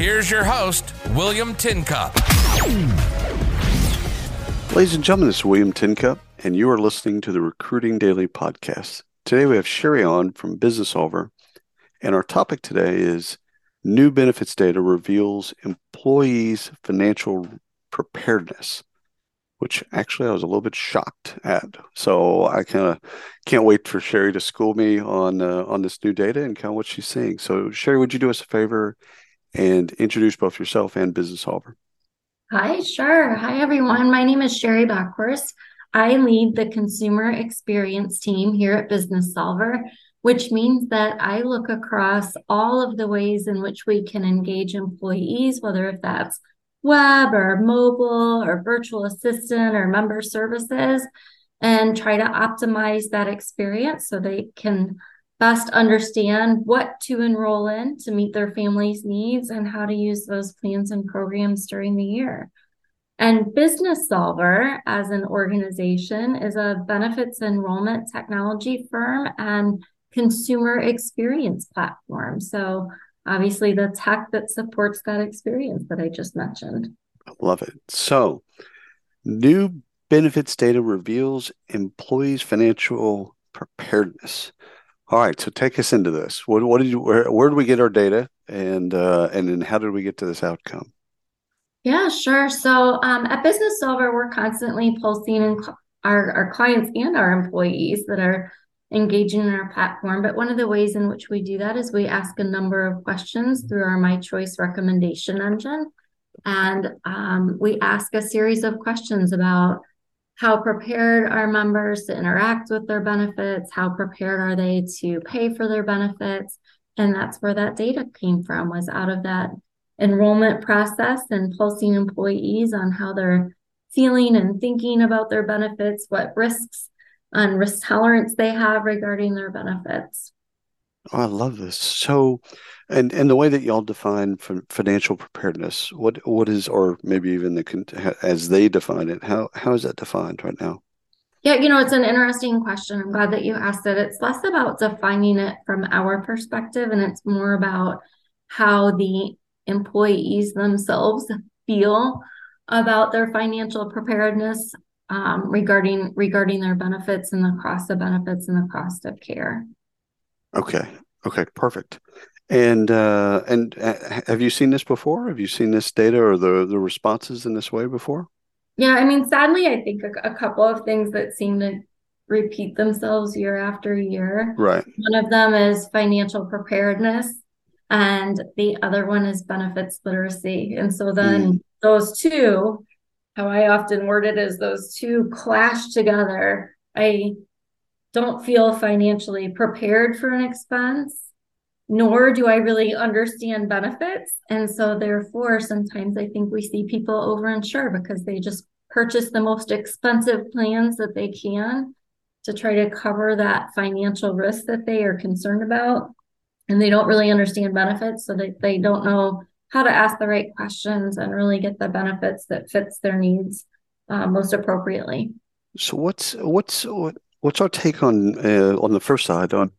Here's your host, William Tincup. Ladies and gentlemen, this is William Tincup, and you are listening to the Recruiting Daily podcast. Today we have Sherry on from Businessolver, and our topic today is New benefits data reveals employees' financial preparedness, which actually I was a little bit shocked at. So I kind of can't wait for Sherry to school me on uh, on this new data and kind of what she's seeing. So Sherry, would you do us a favor and introduce both yourself and Businessolver. Hi, sure. Hi, everyone. My name is Sherry Bockhorst. I lead the consumer experience team here at Businessolver, which means that I look across all of the ways in which we can engage employees, whether if that's web or mobile or virtual assistant or member services, and try to optimize that experience so they can best understand what to enroll in to meet their family's needs and how to use those plans and programs during the year. And Businessolver, as an organization, is a benefits enrollment technology firm and consumer experience platform. So, obviously, the tech that supports that experience that I just mentioned. I love it. So, new benefits data reveals employees' financial preparedness. All right, so take us into this. What, what did you? Where, where did we get our data, and uh, and then how did we get to this outcome? Yeah, sure. So um, at Businessolver, we're constantly pulsing in our our clients and our employees that are engaging in our platform. But one of the ways in which we do that is we ask a number of questions through our My Choice recommendation engine, and um, we ask a series of questions about how prepared are members to interact with their benefits? How prepared are they to pay for their benefits? And that's where that data came from, was out of that enrollment process and pulsing employees on how they're feeling and thinking about their benefits, what risks and risk tolerance they have regarding their benefits. Oh, I love this. So, and and the way that y'all define financial preparedness, what what is, or maybe even the as they define it, how how is that defined right now? Yeah, you know, it's an interesting question. I'm glad that you asked it. It's less about defining it from our perspective, and it's more about how the employees themselves feel about their financial preparedness um, regarding regarding their benefits and the cost of benefits and the cost of care. Okay. Okay. Perfect. And uh, and uh, have you seen this before? Have you seen this data or the the responses in this way before? Yeah, I mean, sadly, I think a, a couple of things that seem to repeat themselves year after year. Right. One of them is financial preparedness, and the other one is benefits literacy. And so then mm. those two, how I often word it is those two clash together. I don't feel financially prepared for an expense, nor do I really understand benefits. And so, therefore, sometimes I think we see people overinsure because they just purchase the most expensive plans that they can to try to cover that financial risk that they are concerned about. And they don't really understand benefits, so that they don't know how to ask the right questions and really get the benefits that fits their needs uh, most appropriately. So what's what's what What's our take on uh, on the first side on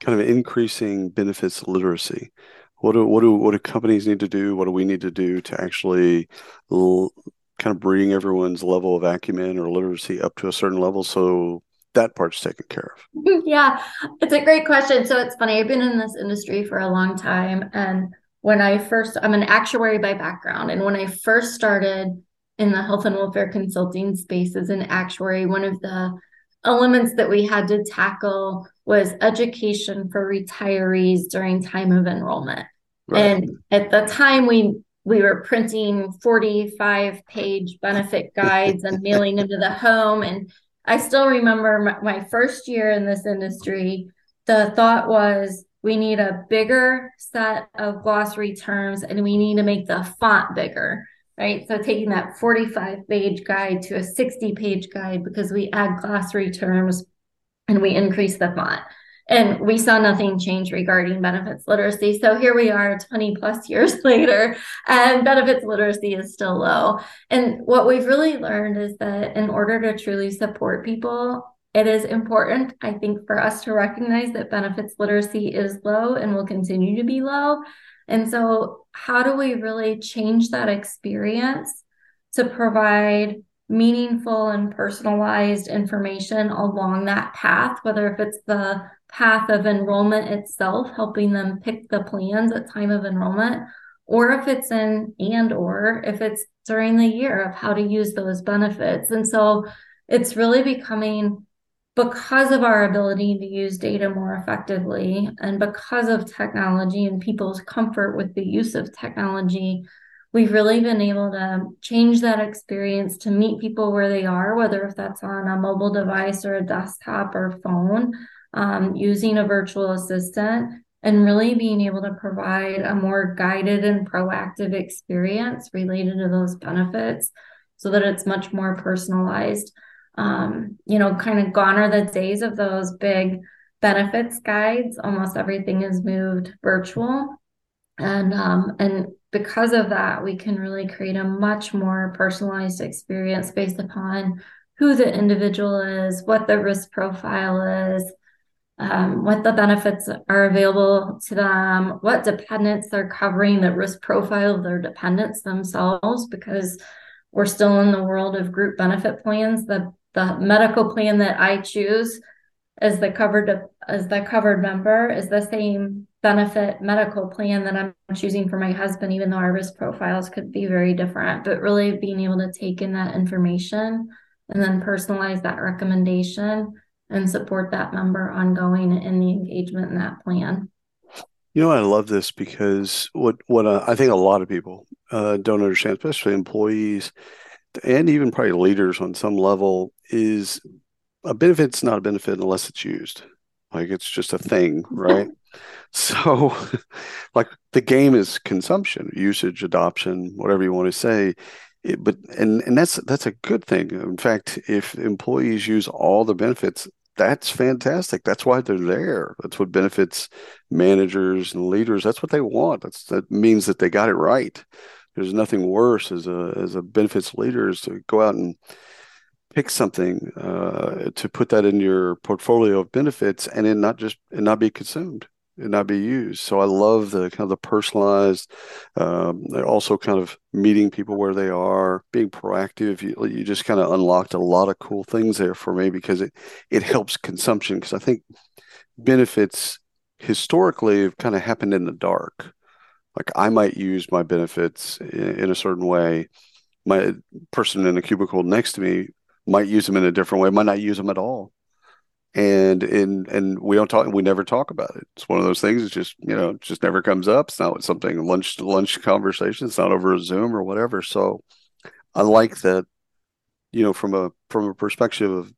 kind of increasing benefits literacy? What do what do what do companies need to do? What do we need to do to actually l- kind of bring everyone's level of acumen or literacy up to a certain level so that part's taken care of? Yeah, it's a great question. So it's funny. I've been in this industry for a long time, and when I first, I'm an actuary by background, and when I first started in the health and welfare consulting space as an actuary, one of the elements that we had to tackle was education for retirees during time of enrollment. Right. And at the time we we were printing 45 page benefit guides and mailing them to the home and I still remember my, my first year in this industry the thought was we need a bigger set of glossary terms and we need to make the font bigger right so taking that 45 page guide to a 60 page guide because we add glossary terms and we increase the font and we saw nothing change regarding benefits literacy. So here we are 20 plus years later, and benefits literacy is still low. And what we've really learned is that in order to truly support people, it is important, I think, for us to recognize that benefits literacy is low and will continue to be low. And so, how do we really change that experience to provide meaningful and personalized information along that path, whether if it's the path of enrollment itself, helping them pick the plans at time of enrollment, or if it's in and or if it's during the year of how to use those benefits. And so it's really becoming because of our ability to use data more effectively and because of technology and people's comfort with the use of technology we've really been able to change that experience to meet people where they are, whether if that's on a mobile device or a desktop or phone, um, using a virtual assistant, and really being able to provide a more guided and proactive experience related to those benefits so that it's much more personalized. Um, you know, kind of gone are the days of those big benefits guides. Almost everything is moved virtual. And um, and because of that, we can really create a much more personalized experience based upon who the individual is, what the risk profile is, um, what the benefits are available to them, what dependents they're covering, the risk profile of their dependents themselves, because we're still in the world of group benefit plans. The the medical plan that I choose as the covered as the covered member is the same benefit medical plan that I'm choosing for my husband, even though our risk profiles could be very different. But really being able to take in that information and then personalize that recommendation and support that member ongoing in the engagement in that plan. You know, I love this because what what uh, I think a lot of people uh, don't understand, especially employees and even probably leaders on some level, is a benefit's not a benefit unless it's used. Like it's just a thing, mm-hmm. right? So, like the game is consumption, usage, adoption, whatever you want to say. It, but and and that's that's a good thing. In fact, if employees use all the benefits, that's fantastic. That's why they're there. That's what benefits managers and leaders. That's what they want. That's that means that they got it right. There's nothing worse as a as a benefits leader is to go out and pick something uh, to put that in your portfolio of benefits and then not just and not be consumed and not be used. So I love the kind of the personalized, um, also kind of meeting people where they are, being proactive. You, you just kind of unlocked a lot of cool things there for me because it it helps consumption because I think benefits historically have kind of happened in the dark. Like I might use my benefits in, in a certain way. My person in a cubicle next to me might use them in a different way, might not use them at all. And in and we don't talk we never talk about it. It's one of those things it's just you know just never comes up. It's not something lunch lunch conversation it's not over a zoom or whatever. So i like that you know from a from a perspective of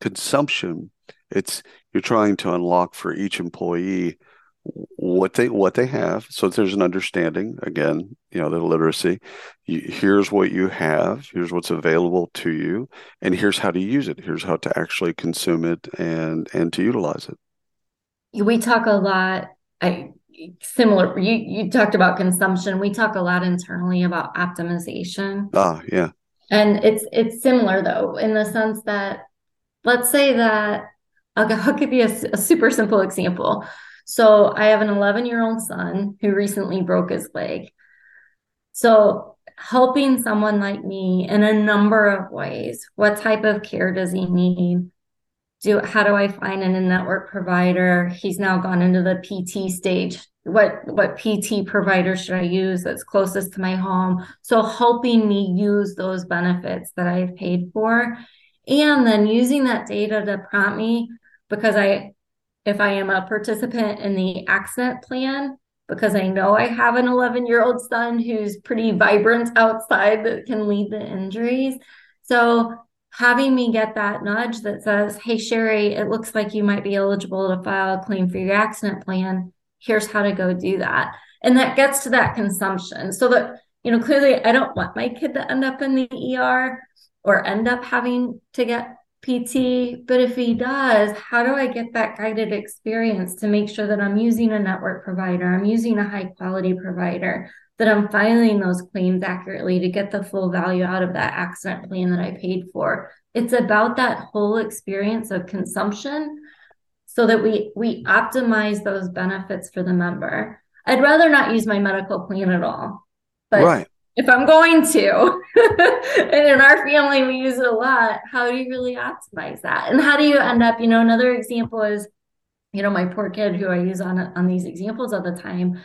consumption it's you're trying to unlock for each employee what they what they have. So there's an understanding again you know the literacy you, here's what you have here's what's available to you and here's how to use it. Here's how to actually consume it and and to utilize it. We talk a lot I, similar you you talked about consumption. We talk a lot internally about optimization. Ah yeah. And it's it's similar though in the sense that let's say that I'll, I'll give you a, a super simple example so I have an 11 year old son who recently broke his leg. So helping someone like me in a number of ways. What type of care does he need? Do how do I find an in-network provider? He's now gone into the PT stage. What what PT provider should I use that's closest to my home? So helping me use those benefits that I've paid for. And then using that data to prompt me because I if I am a participant in the accident plan, because I know I have an 11 year old son who's pretty vibrant outside that can lead to injuries. So having me get that nudge that says, Hey, Sherry, it looks like you might be eligible to file a claim for your accident plan. Here's how to go do that. And that gets to that consumption. So that, you know, clearly I don't want my kid to end up in the ER or end up having to get PT. But if he does, how do I get that guided experience to make sure that I'm using a network provider, I'm using a high quality provider, that I'm filing those claims accurately to get the full value out of that accident plan that I paid for. It's about that whole experience of consumption so that we we optimize those benefits for the member. I'd rather not use my medical plan at all. But right. If I'm going to, and in our family we use it a lot, how do you really optimize that? And how do you end up, you know, another example is, you know, my poor kid who I use on on these examples all the time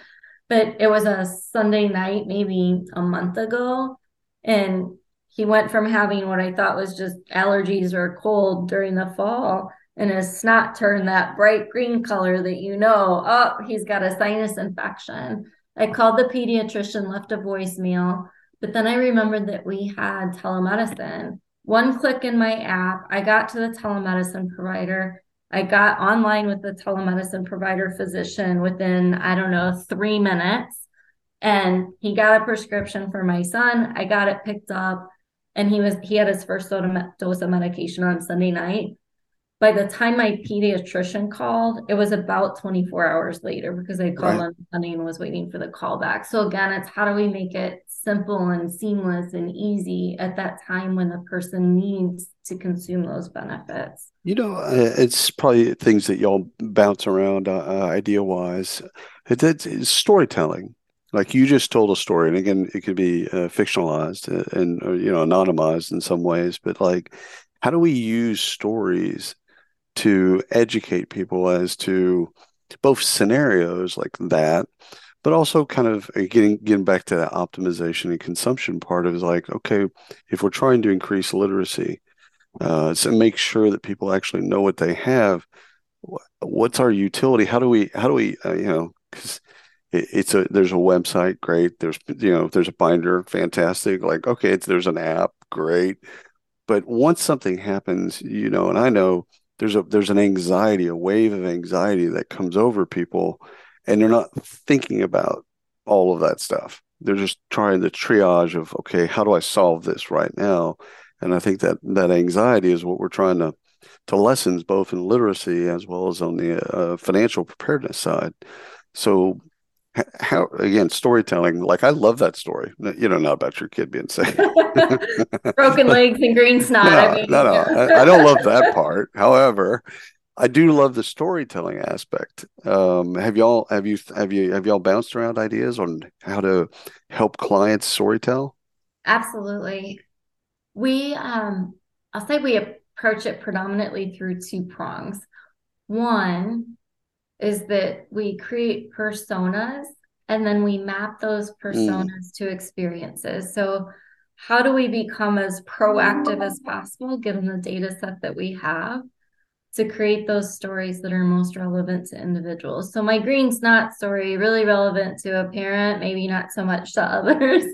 but it was a Sunday night, maybe a month ago. And he went from having what I thought was just allergies or cold during the fall, and his snot turned that bright green color that you know, oh, he's got a sinus infection. I called the pediatrician, left a voicemail, but then I remembered that we had telemedicine. One click in my app, I got to the telemedicine provider. I got online with the telemedicine provider physician within, I don't know, three minutes. And he got a prescription for my son. I got it picked up and he was he had his first dose of medication on Sunday night. By the time my pediatrician called, it was about 24 hours later because I called right. on Sunday and was waiting for the call back. So again, it's how do we make it simple and seamless and easy at that time when the person needs to consume those benefits. You know, uh, it's probably things that y'all bounce around uh, uh idea wise. It, it's, it's, storytelling. Like you just told a story, and again, it could be uh, fictionalized uh, and or, you know anonymized in some ways. But like, how do we use stories to educate people as to both scenarios like that, but also kind of uh, getting getting back to that optimization and consumption part of like, okay, if we're trying to increase literacy, uh, so make sure that people actually know what they have. What's our utility? How do we how do we uh, you know because it, it's a there's a website great there's you know there's a binder fantastic like okay there's an app great but once something happens you know and I know there's a there's an anxiety a wave of anxiety that comes over people and they're not thinking about all of that stuff they're just trying the triage of okay how do i solve this right now and I think that that anxiety is what we're trying to to lessen both in literacy as well as on the uh, financial preparedness side. So how again storytelling like i love that story. You know not about your kid being sick. Broken legs and green snot no, I mean, no, no. I, I, don't love that part. However i do love the storytelling aspect. Um, have y'all have you have you have y'all bounced around ideas on how to help clients storytell? Absolutely. We, um, I'll say we approach it predominantly through two prongs. One is that we create personas and then we map those personas mm. to experiences. So, how do we become as proactive as possible given the data set that we have to create those stories that are most relevant to individuals? So, my green snot story, really relevant to a parent, maybe not so much to others.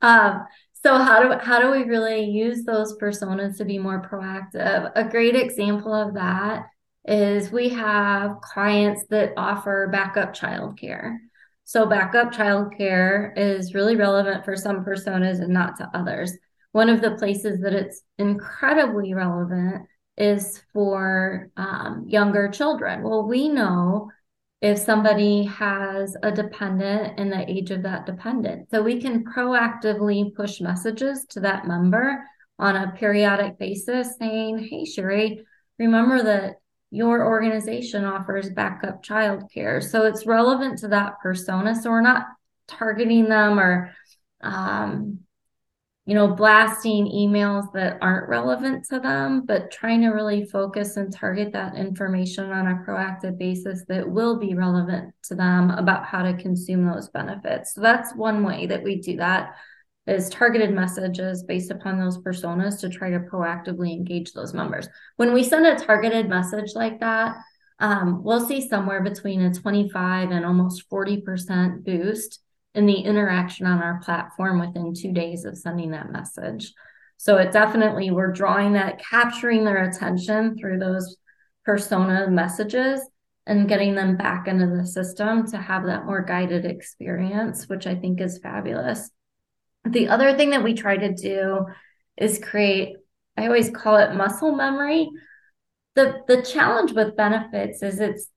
um, so how do how do we really use those personas to be more proactive? A great example of that is we have clients that offer backup childcare. So backup childcare is really relevant for some personas and not to others. One of the places that it's incredibly relevant is for um, younger children. Well, we know if somebody has a dependent and the age of that dependent. So we can proactively push messages to that member on a periodic basis saying, Hey, Sherry, remember that your organization offers backup childcare. So it's relevant to that persona. So we're not targeting them or um, you know, blasting emails that aren't relevant to them, but trying to really focus and target that information on a proactive basis that will be relevant to them about how to consume those benefits. So that's one way that we do that is targeted messages based upon those personas to try to proactively engage those members. When we send a targeted message like that, um, we'll see somewhere between a 25 and almost 40% boost in the interaction on our platform within two days of sending that message. So it definitely, we're drawing that, capturing their attention through those persona messages and getting them back into the system to have that more guided experience, which I think is fabulous. The other thing that we try to do is create, I always call it muscle memory. The, the challenge with benefits is it's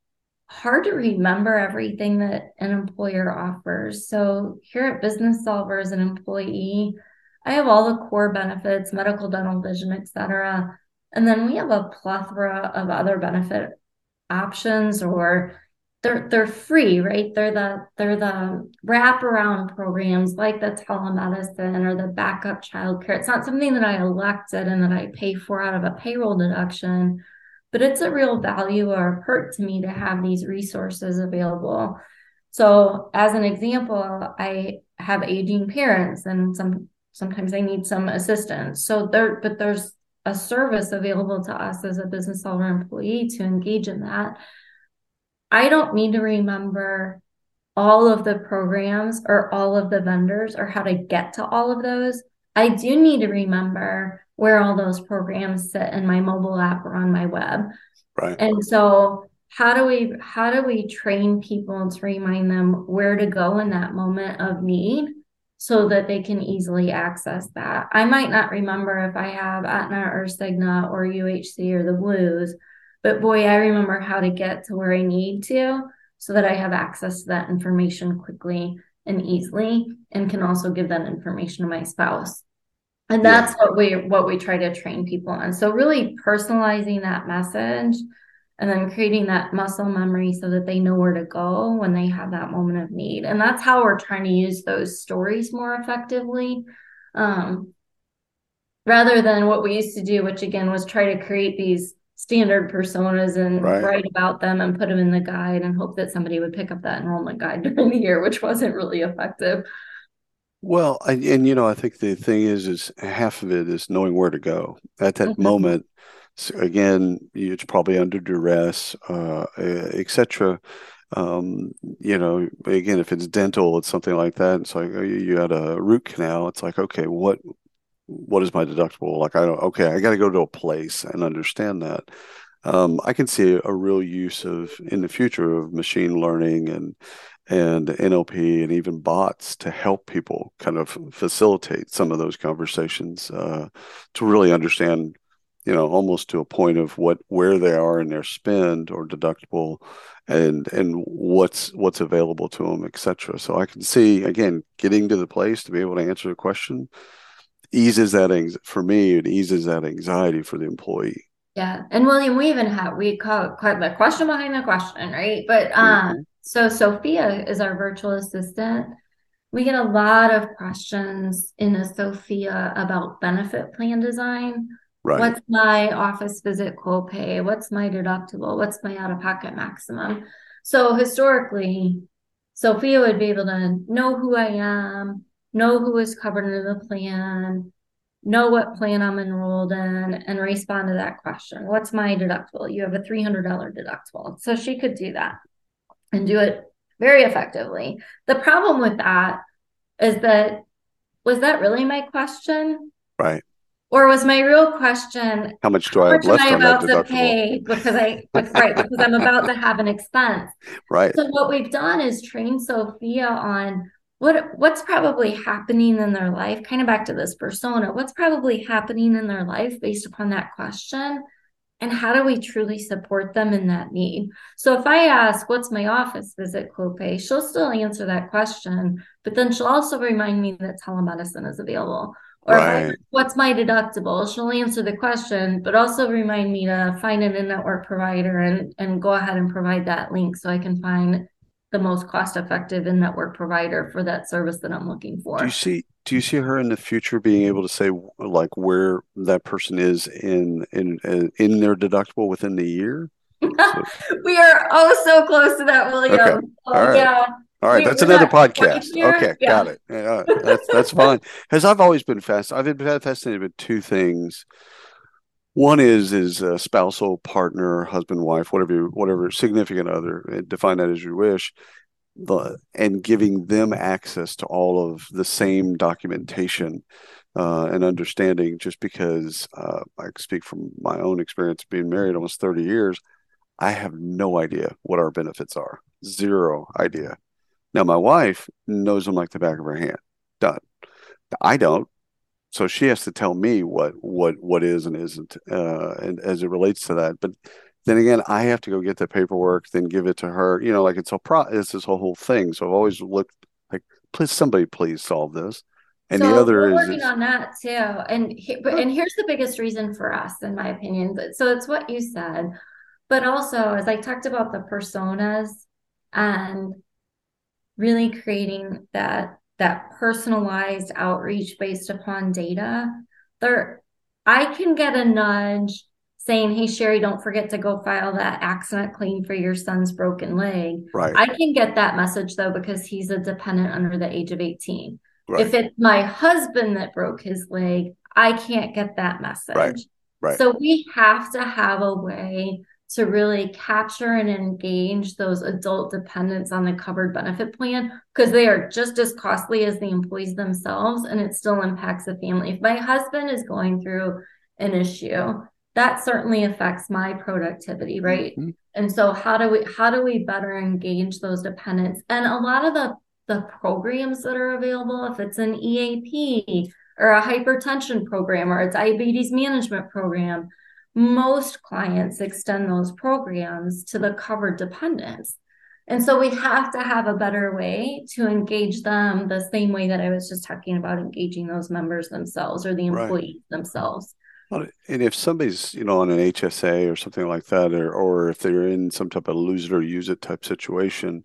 hard to remember everything that an employer offers. So here at Businessolver as an employee, I have all the core benefits, medical, dental, vision, etc. And then we have a plethora of other benefit options or they're they're free, right? They're the they're the wraparound programs like the telemedicine or the backup childcare. It's not something that I elected and that I pay for out of a payroll deduction, but it's a real value or a perk to me to have these resources available. So, as an example, I have aging parents, and some sometimes they need some assistance. So there, but there's a service available to us as a business owner employee to engage in that. I don't need to remember all of the programs or all of the vendors or how to get to all of those. I do need to remember where all those programs sit in my mobile app or on my web. Right. And so how do we how do we train people to remind them where to go in that moment of need so that they can easily access that. I might not remember if I have Aetna or Cigna or UHC or the Blues, but boy, I remember how to get to where I need to so that I have access to that information quickly and easily and can also give that information to my spouse. And that's yeah. what we what we try to train people on. So really personalizing that message and then creating that muscle memory so that they know where to go when they have that moment of need and that's how we're trying to use those stories more effectively um, rather than what we used to do which again was try to create these standard personas and right. write about them and put them in the guide and hope that somebody would pick up that enrollment guide during the year which wasn't really effective well and, and you know i think the thing is is half of it is knowing where to go at that mm-hmm. moment again, it's probably under duress, uh, etc. Um, you know, again, if it's dental, it's something like that. It's like oh, you had a root canal. It's like, okay, what what is my deductible? Like, I don't. Okay, I got to go to a place and understand that. Um, I can see a real use of in the future of machine learning and and NLP and even bots to help people kind of facilitate some of those conversations uh, to really understand you know almost to a point of what where they are in their spend or deductible and and what's what's available to them etc so i can see again getting to the place to be able to answer the question eases that for me it eases that anxiety for the employee yeah and william we even have we call it the question behind the question right but um mm-hmm. so sophia is our virtual assistant we get a lot of questions in a sophia about benefit plan design Right. What's my office visit copay? What's my deductible? What's my out of pocket maximum? So historically, Sophia would be able to know who I am, know who is covered under the plan, know what plan I'm enrolled in, and respond to that question. What's my deductible? You have a $300 deductible. So she could do that and do it very effectively. The problem with that is that was that really my question? Right. Or was my real question how much do I have left I on that deductible? pay because I right because I'm about to have an expense. Right. So what we've done is train Sophia on what what's probably happening in their life, kind of back to this persona. What's probably happening in their life based upon that question? And how do we truly support them in that need? So if I ask, what's my office visit copay? She'll still answer that question, but then she'll also remind me that telemedicine is available or right. what's my deductible she'll answer the question but also remind me to find an in-network provider and and go ahead and provide that link so i can find the most cost effective in-network provider for that service that i'm looking for do you see do you see her in the future being able to say like where that person is in in uh, in their deductible within the year so. we are oh so close to that william okay. oh, yeah all right, that's another podcast. Okay, yeah. got it. Yeah, that's that's fine. Because I've always been fast. I've been fascinated with two things. One is is a spousal partner, husband, wife, whatever, whatever significant other. Eh, define that as you wish. The and giving them access to all of the same documentation uh, and understanding just because uh, I speak from my own experience being married almost 30 years. I have no idea what our benefits are. Zero idea. Now, my wife knows them like the back of her hand. Done. I don't. So she has to tell me what what what is and isn't, uh, and as it relates to that. But then again, I have to go get the paperwork, then give it to her. You know, like it's a pro. It's this whole thing. So I've always looked like, please, somebody, please solve this. And so the other we're is working on that too. And he, but, and here's the biggest reason for us, in my opinion. So it's what you said, but also as I talked about the personas and really creating that that personalized outreach based upon data. There, I can get a nudge saying, Hey, Sherry, don't forget to go file that accident claim for your son's broken leg. right. I can get that message though, because he's a dependent under the age of 18. right. If it's my husband that broke his leg, I can't get that message. Right, right. So we have to have a way to really capture and engage those adult dependents on the covered benefit plan because they are just as costly as the employees themselves and it still impacts the family. If my husband is going through an issue, that certainly affects my productivity, right? Mhm. And so how do we how do we better engage those dependents? And a lot of the the programs that are available, if it's an EAP or a hypertension program or a diabetes management program, most clients extend those programs to the covered dependents. And so we have to have a better way to engage them the same way that I was just talking about engaging those members themselves or the Right. themselves. Well, And if somebody's, you know, on an HSA or something like that, or or if they're in some type of lose it or use it type situation,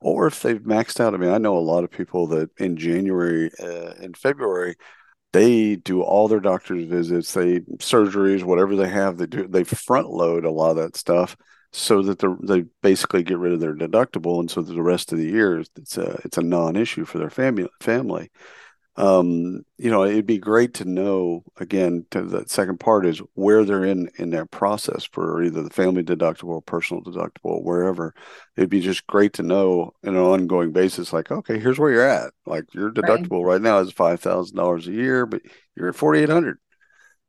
or if they've maxed out. I mean, I know a lot of people that in January uh, and February, they do all their doctor's visits, they surgeries, whatever they have, they do they front load a lot of that stuff so that they basically get rid of their deductible, and so that the rest of the year it's a it's a non-issue for their family family um, you know, it'd be great to know again. To the second part is where they're in in their process for either the family deductible, or personal deductible, wherever. It'd be just great to know on an ongoing basis. Like, okay, here's where you're at. Like your deductible right, now is five thousand dollars a year, but you're at forty eight hundred.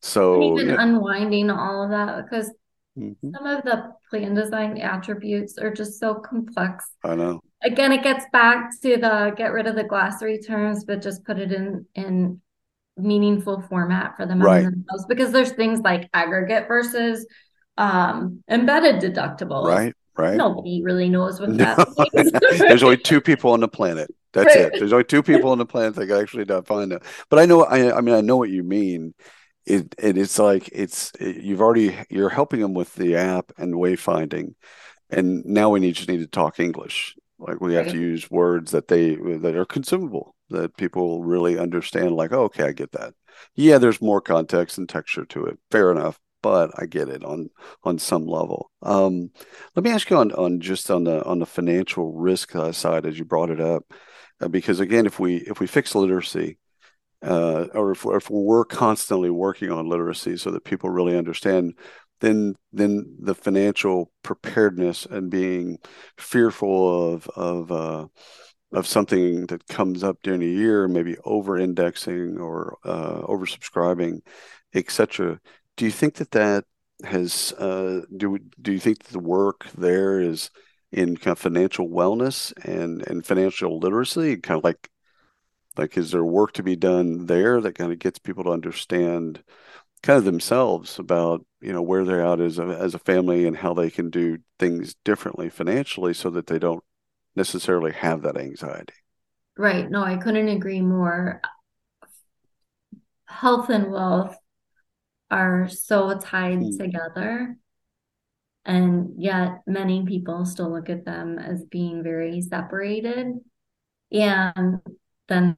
So and even yeah. unwinding all of that because Mhm. some of the plan design attributes are just so complex. I know. Again, it gets back to the get rid of the glossary terms, but just put it in in meaningful format for them Right. themselves. Because there's things like aggregate versus um, embedded deductibles. Right. Right. Nobody really knows what No. that means. There's only two people on the planet. That's Right. it. There's only two people on the planet that can actually define that. But I know, I, I mean, I know what you mean. It, it's like it's you've already you're helping them with the app and wayfinding, and now we need just need to talk English. Like we have Right. to use words that they that are consumable that people really understand. Like, oh, okay, I get that. Yeah, there's more context and texture to it. Fair enough, but I get it on on some level. Um, let me ask you on on just on the on the financial risk uh, side as you brought it up, uh, because again, if we if we fix literacy, uh, or if if we're constantly working on literacy so that people really understand, then then the financial preparedness and being fearful of of uh, of something that comes up during a year, maybe over indexing or uh, oversubscribing, etc. Do you think that that has uh, do do you think that the work there is in kind of financial wellness and and financial literacy, kind of like like is there work to be done there that kind of gets people to understand kind of themselves about you know where they're at as a as a family and how they can do things differently financially so that they don't necessarily have that anxiety. Right. No, I couldn't agree more. Health and wealth are so tied Mm. together. And yet many people still look at them as being very separated. And then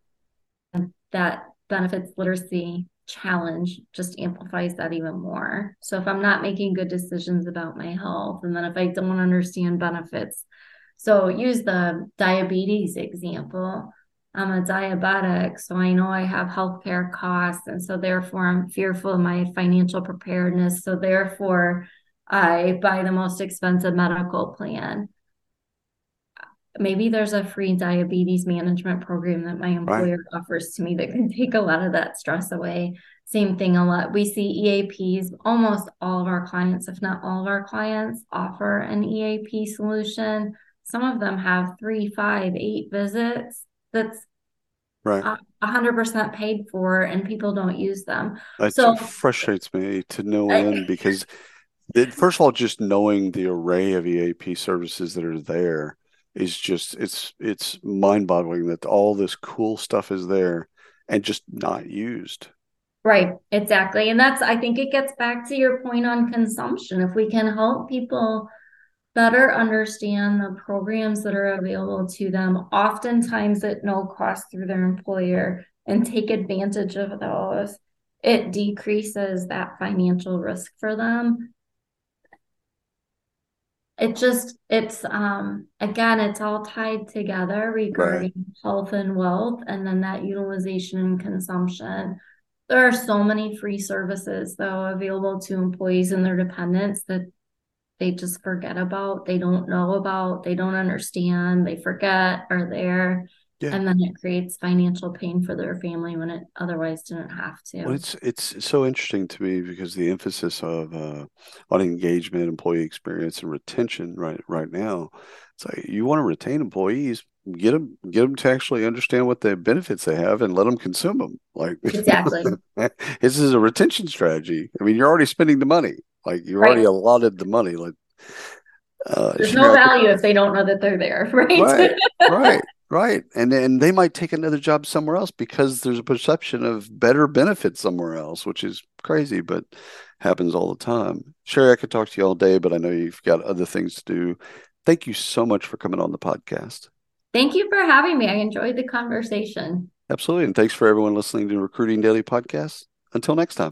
that benefits literacy challenge just amplifies that even more. So if I'm not making good decisions about my health, and then if I don't understand benefits, so use the diabetes example. I'm a diabetic, so I know I have healthcare costs, and so therefore I'm fearful of my financial preparedness. So therefore, I buy the most expensive medical plan. Maybe there's a free diabetes management program that my employer right. offers to me that can take a lot of that stress away. Same thing a lot. We see EAPs, almost all of our clients, if not all of our clients, offer an EAP solution. Some of them have three, five, eight visits. That's right hundred percent paid for and people don't use them. It so frustrates me to no end because first of all, just knowing the array of EAP services that are there is just it's it's mind boggling that all this cool stuff is there and just not used. Right, exactly. And that's I think it gets back to your point on consumption. If we can help people better understand the programs that are available to them, oftentimes at no cost through their employer, and take advantage of those, it decreases that financial risk for them. It just, it's, um, again, it's all tied together regarding right. health and wealth, and then that utilization and consumption. There are so many free services, though, available to employees and their dependents that they just forget about, they don't know about, they don't understand, they forget are there. Yeah. And then it creates financial pain for their family when it otherwise didn't have to. Well, it's it's so interesting to me because the emphasis of uh, on engagement, employee experience, and retention right right now. It's like you want to retain employees, get them get them to actually understand what the benefits they have and let them consume them. Like exactly, this is a retention strategy. I mean, you're already spending the money. Like you right. already allotted the money. Like uh, there's no value if they don't know that they're there, right? Right, right, right. And and they might take another job somewhere else because there's a perception of better benefits somewhere else, which is crazy, but happens all the time. Sherry, I could talk to you all day, but I know you've got other things to do. Thank you so much for coming on the podcast. Thank you for having me. I enjoyed the conversation. Absolutely. And thanks for everyone listening to Recruiting Daily Podcast. Until next time.